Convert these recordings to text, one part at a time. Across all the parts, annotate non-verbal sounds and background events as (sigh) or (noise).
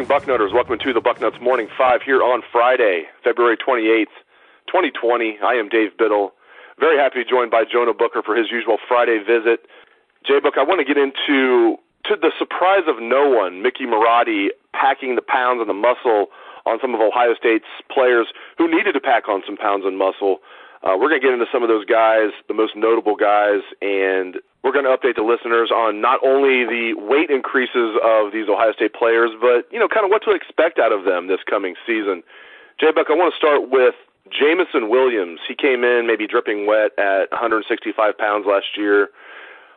Morning, Bucknutters. Welcome to the Bucknuts Morning Five here on Friday, February 28th, 2020. I am Dave Biddle. Very happy to be joined by Jonah Booker for his usual Friday visit. Jay Book, I want to get into to the surprise of no one, Mickey Marotti packing the pounds and the muscle on some of Ohio State's players who needed to pack on some pounds and muscle. Uh, we're going to get into some of those guys, the most notable guys, and we're going to update the listeners on not only the weight increases of these Ohio State players, but you know, kind of what to expect out of them this coming season. Jay Buck, I want to start with Jameson Williams. He came in maybe dripping wet at 165 pounds last year,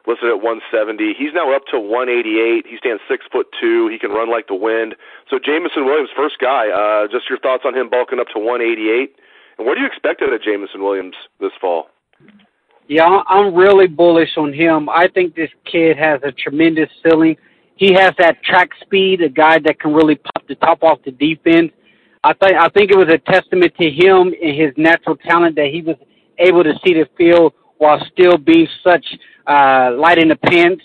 listed at 170. He's now up to 188. He stands six foot two. He can run like the wind. So Jameson Williams, first guy. Uh, just your thoughts on him bulking up to 188. What do you expect out of Jameson Williams this fall? Yeah, I'm really bullish on him. I think this kid has a tremendous ceiling. He has that track speed, a guy that can really pop the top off the defense. I think I think it was a testament to him and his natural talent that he was able to see the field while still being such uh, light in the pants.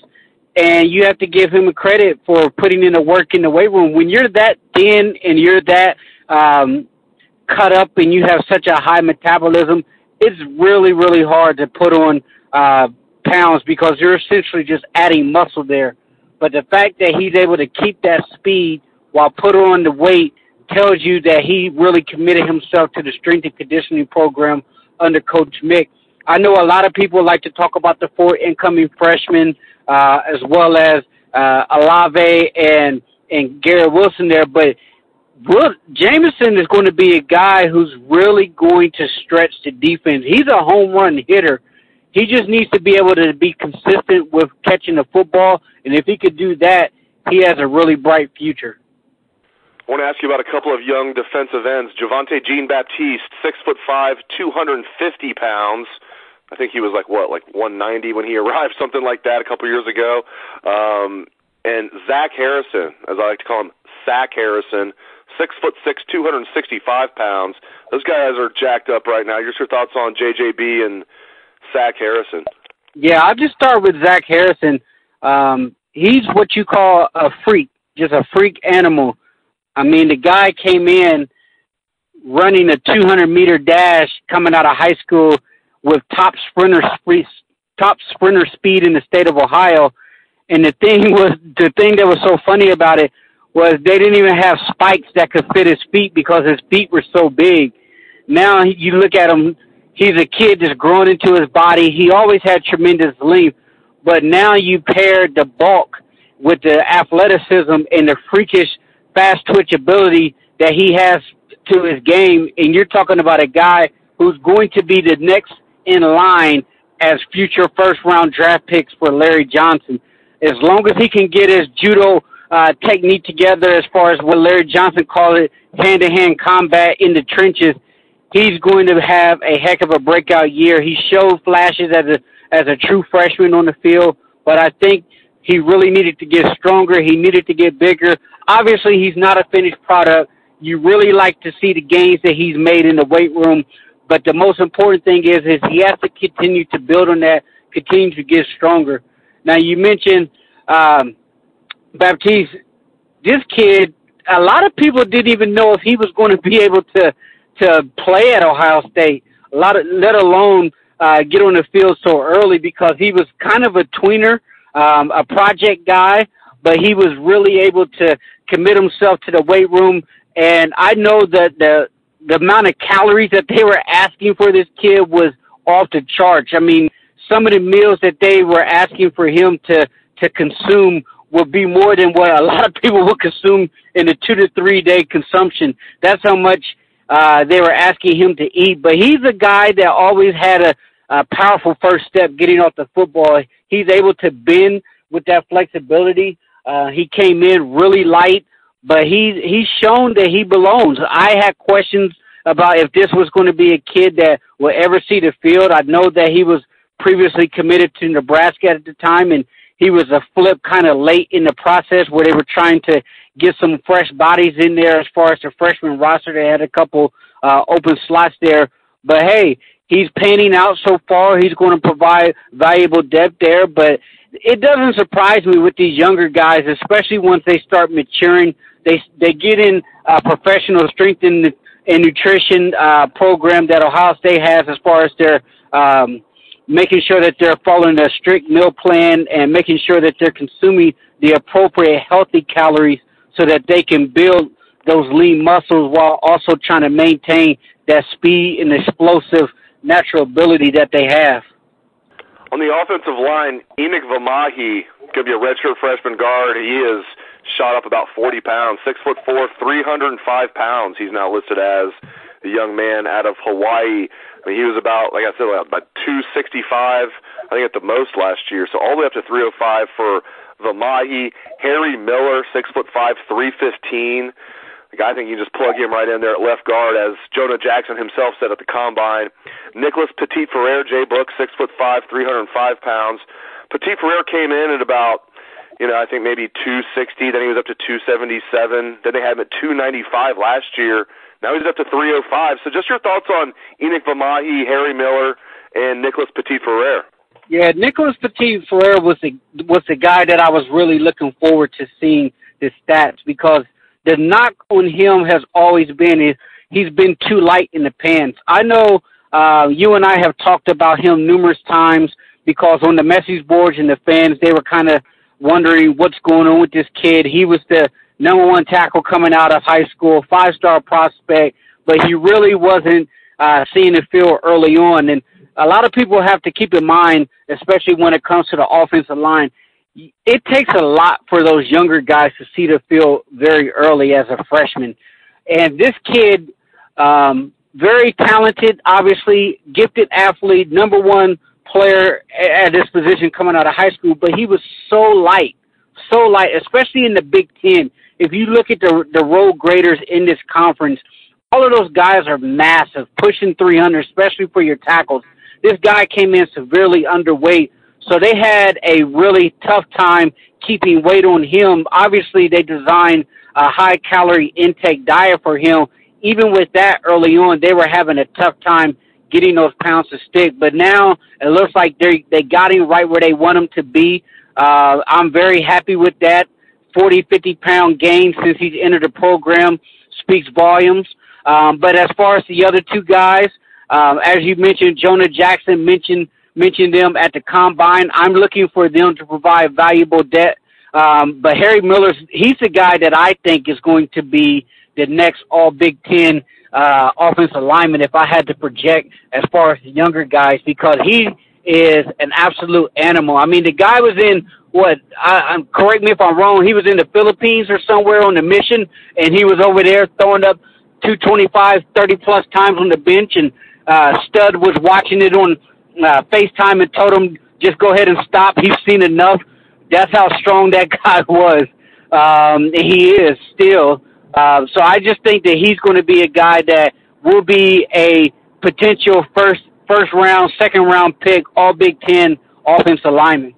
And you have to give him a credit for putting in the work in the weight room. When you're that thin and you're that um, cut up and you have such a high metabolism, it's really, really hard to put on uh, pounds because you're essentially just adding muscle there. But the fact that he's able to keep that speed while put on the weight tells you that he really committed himself to the strength and conditioning program under Coach Mick. I know a lot of people like to talk about the four incoming freshmen uh, as well as uh, Olave and and Garrett Wilson there, but Will, Jameson is going to be a guy who's really going to stretch the defense. He's a home run hitter. He just needs to be able to be consistent with catching the football, and if he could do that, he has a really bright future. I want to ask you about a couple of young defensive ends. Javontae Jean Baptiste, six foot five, two hundred and fifty pounds. I think he was like what, like one ninety when he (laughs) arrived, something like that, a couple years ago. Um, and Zach Harrison, as I like to call him, Zach Harrison, six foot six, two hundred and sixty-five pounds. Those guys are jacked up right now. Just your thoughts on JJB and Zach Harrison? Yeah, I'll just start with Zach Harrison. Um, he's what you call a freak, just a freak animal. I mean, the guy came in running a 200 meter dash coming out of high school with top sprinter speed, top sprinter speed in the state of Ohio. And the thing (laughs) was, the thing that was so funny about it was they didn't even have spikes that could fit his feet because his feet were so big. Now you look at him, he's a kid that's growing into his body. He always had tremendous length, but now you pair the bulk with the athleticism and the freakish fast twitch ability that he has to his game, and you're talking about a guy who's going to be the next in line as future first round draft picks for Larry Johnson. As long as he can get his judo uh, technique together as far as what Larry Johnson called it, hand to hand combat in the trenches, he's going to have a heck of a breakout year. He showed flashes as a as a true freshman on the field, but I think he really needed to get stronger. He needed to get bigger. Obviously, he's not a finished product. You really like to see the gains that he's made in the weight room, but the most important thing is is he has to continue to build on that, continue to get stronger. Now, you mentioned um, Baptiste. This kid, a lot of people didn't even know if he was going to be able to to play at Ohio State. A lot of, let alone uh, get on the field so early because he was kind of a tweener, um, a project guy, but he was really able to commit himself to the weight room and I know that the the amount of calories that they were asking for this kid was off the charts. I mean, some of the meals that they were asking for him to to consume would be more than what a (laughs) lot of people would consume in a two to three day consumption. That's how much uh, they were asking him to eat. But he's a guy that always had a, a powerful first step getting off the football. He's able to bend with that flexibility. Uh, he came in really light, but he's he's shown that he belongs. I had questions about if this was going to be a kid that will ever see the field. I know that he was previously committed to Nebraska at the time, and he was a flip kind of late in the process where they were trying to get some fresh bodies in there as far as the freshman roster. They had a couple uh, open slots there, but hey, he's panning out so far. He's going to provide valuable depth there, but it doesn't surprise me with these younger guys, especially once they start maturing. They they get in a professional strength and, and nutrition uh, program that Ohio State has as far as their um, making sure that they're following a strict meal plan and making sure that they're consuming the appropriate healthy calories so that they can build those lean muscles while also trying to maintain that speed and explosive natural ability that they have. On the offensive line, Enokk Vimahi could be a redshirt freshman guard. He is shot up about 40 pounds, six foot four, 305 pounds. He's now listed as the young man out of Hawaii. Mean, he was about, like I said, about 265, I think at the most last year. So all the way up to 305 for Vimahi. Harry Miller, six foot five, 315. The guy, I think you just plug him right in there at left guard, as Jonah Jackson himself said at the combine. Nicholas Petit Frere, J Book, six foot five, 305 pounds. Petit Frere came in at about, you know, I think maybe 260. Then he was up to 277. Then they had him at 295 last year. Now he's up to 305. So just your thoughts on Enokk Vimahi, Harry Miller, and Nicholas Petit Frere. Yeah, Nicholas Petit Frere was the was the guy that I was really looking forward to seeing his stats because the knock on him has always been is he's been too light in the pants. I know uh, you and I have talked about him numerous times because on the message boards and the fans they were kind of wondering what's going on with this kid. He was the number one tackle coming out of high school, five star prospect, but he really wasn't uh, seeing the field early on. And a lot of people have to keep in mind, especially when it comes to the offensive line, it takes a lot for those younger guys to see the field very early as a freshman. And this kid, um, very talented, obviously gifted athlete, number one player at this position coming out of high school, but he was so light, so light, especially in the Big Ten if you look at the the road graders in this conference, all of those guys are massive, pushing 300, especially for your tackles. This guy came in severely underweight, so they had a really tough time keeping weight on him. Obviously, they designed a high calorie intake diet for him. Even with that early on, they were having a tough time getting those pounds to stick. But now it looks like they they got him right where they want him to be. Uh, I'm very happy with that. 40, 50 pound gain since he's entered the program speaks volumes. Um, but as far as the other two guys, um, as you mentioned, Jonah Jackson mentioned mentioned them at the combine. I'm looking for them to provide valuable debt. Um, but Harry Miller's he's the guy that I think is going to be the next All Big Ten uh, offensive lineman. If I had to project as far as the younger guys, because he is an absolute animal. I mean, the guy was in what? I, I'm correct me if I'm wrong. He was in the Philippines or somewhere on the mission, and he was over there throwing up 225, 30 plus times on the bench, and uh, Stud was watching it on uh, FaceTime and told him just go ahead and stop. He's seen enough. That's how strong (laughs) that guy was. Um, he is still. Uh, so I just think that he's going to be a guy that will be a potential first first round, second round pick, all Big Ten offensive lineman.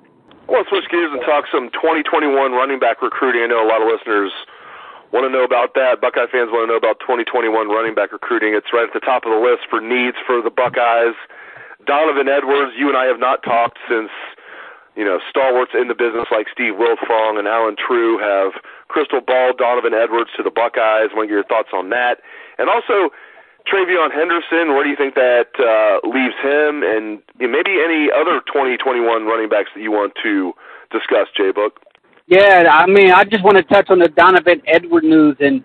I want to switch gears and talk some 2021 running back recruiting. I know a lot of listeners want to know about that. Buckeye fans want to know about 2021 running back recruiting. It's right at the top of the list for needs for the Buckeyes. Donovan Edwards, you and I have not talked since, you know, stalwarts in the business like Steve Wiltfong and Allen Trieu have crystal ball Donovan Edwards to the Buckeyes. Want to get your thoughts on that? And also, TreVeyon Henderson, where do you think that uh, leaves him, and maybe any other 2021 running backs that you want to discuss, J Book? Yeah, I mean, I just want to touch on the Donovan Edward news, and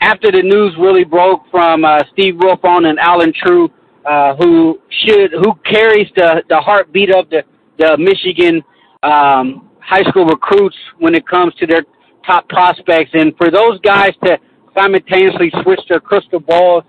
after the news really broke from uh, Steve Wiltfong and Allen Trieu, uh, who should who carries the the heartbeat of the the Michigan um, high school recruits when it comes to their top prospects, and for those guys to simultaneously switch their crystal balls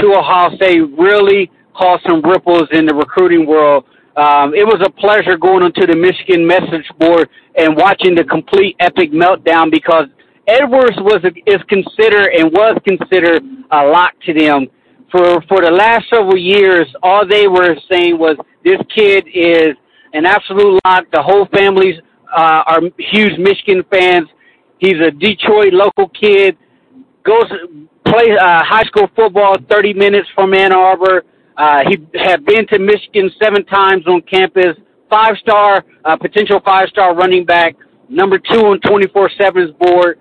to Ohio State really caused some ripples in the recruiting world. Um, it was a pleasure going onto the Michigan message board and watching the complete epic meltdown because Edwards was is considered and was considered a lock to them for for the last several years. All they were saying was this kid is an absolute lock. The whole family's uh, are huge Michigan fans. He's a Detroit local kid. Goes play uh, high school football 30 minutes from Ann Arbor. Uh, he had been to Michigan seven times on campus. Five star, uh, potential five star running back, number two on 24 7's board.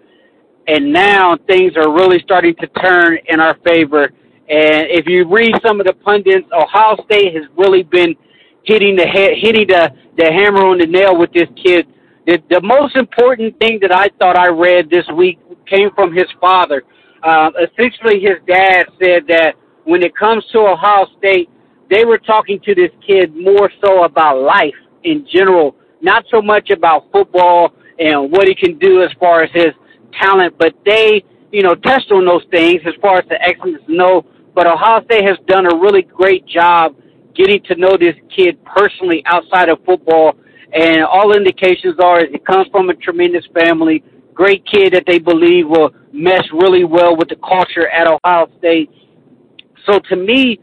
And now things are really starting to turn in our favor. And if you read some of the pundits, Ohio State has really been hitting the head, hitting the, the hammer on the nail with this kid. The, the most important thing that I thought I read this week came from his father. Uh, essentially, his dad said that when it comes to Ohio State, they were talking to this kid more so about life in general, not so much about football and what he can do as far as his talent, but they, you know, touched on those things as far as the excellence. No, but Ohio State has done a really great job getting to know this kid personally outside of football, and all indications are he comes from a tremendous family, great kid that they believe will mesh really well with the culture at Ohio State so to me,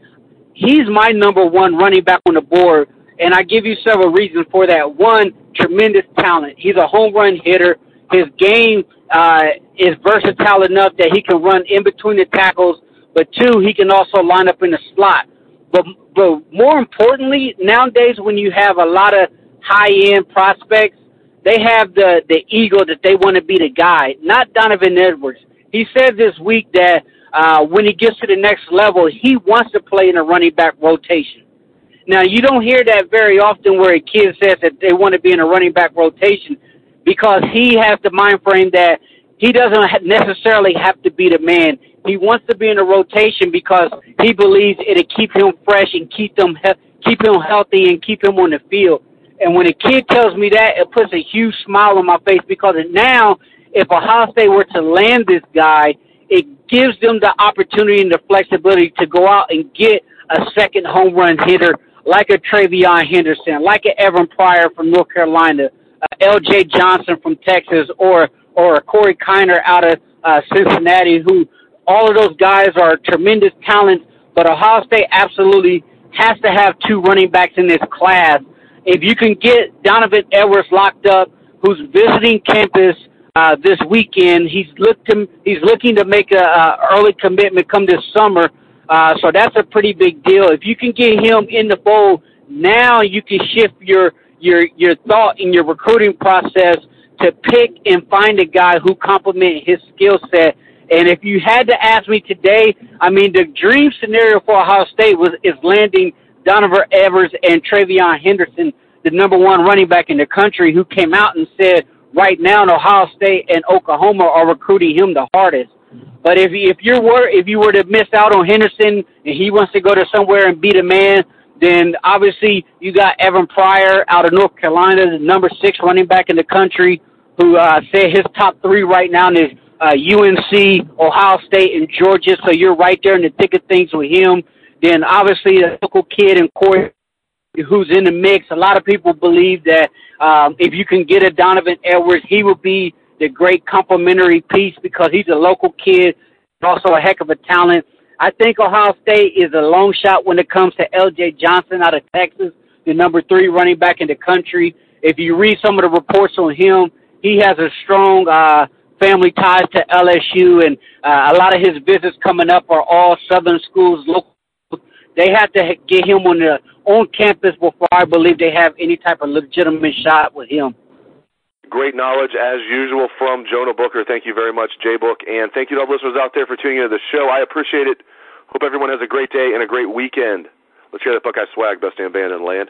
he's my number one running back on the board, and I give you several reasons for that. One, tremendous talent. He's a home run hitter. His game uh, is versatile enough that he can run in between the tackles, but two, he can also line up in the slot. But but more importantly, nowadays when you have a lot of high end prospects, they have the the ego that they want to be the guy, not Donovan Edwards. He said this week that uh, when he gets to the next level, he wants to play in a running back rotation. Now, you don't hear that very often where a kid says that they want to be in a running back rotation because he has the mind frame that he doesn't necessarily have to be the man. He wants to be in a rotation because he believes it'll keep him fresh and keep them keep him healthy and keep him on the field. And when a kid tells me that, it puts a huge smile on my face because now, if Ohio State were to land this guy it gives them the opportunity and the flexibility to go out and get a second home run hitter like a TreVeyon Henderson, like an Evan Pryor from North Carolina, uh, L.J. Johnson from Texas, or or a Corey Kiner out of uh, Cincinnati, who all of those guys are tremendous talents. But Ohio State absolutely has to have two running backs in this class. If you can get Donovan Edwards locked up, who's visiting campus uh, this weekend. He's looked to, he's looking to make a, a early commitment come this summer. Uh, so that's a pretty big deal. If you can get him in the fold, now you can shift your your your thought in your recruiting process to pick and find a guy who complement his skill set. And if you had to ask me today, I mean, the dream scenario for Ohio State was is landing Donovan Edwards and TreVeyon Henderson, the number one running back in the country, who came out and said right now Ohio State and Oklahoma are recruiting him the hardest. But if if you were if you were to miss out on Henderson and he wants to go to somewhere and beat a man, then obviously you got Evan Pryor out of North Carolina, the number six running back in the country, who uh, said his top three right now is uh, UNC, Ohio State, and Georgia. So you're right there in the thick of things with him. Then obviously the local kid in Corey who's in the mix. A lot of people believe that um, if you can get a Donovan Edwards, he will be the great complementary piece because he's a local kid, also a heck of a talent. I think Ohio State is a long shot when it comes to L.J. Johnson out of Texas, the number three running back in the country. If you read some of the reports on him, he has a strong uh, family ties to LSU, and uh, a lot of his visits coming up are all Southern schools, local they have to get him on the on campus before I believe they have any type of legitimate shot with him. Great knowledge as usual from Jonah Booker. Thank you very much, J Book, and thank you to all listeners out there for tuning into the show. I appreciate it. Hope everyone has a great day and a great weekend. Let's hear that Buckeye swag, best damn band in the land.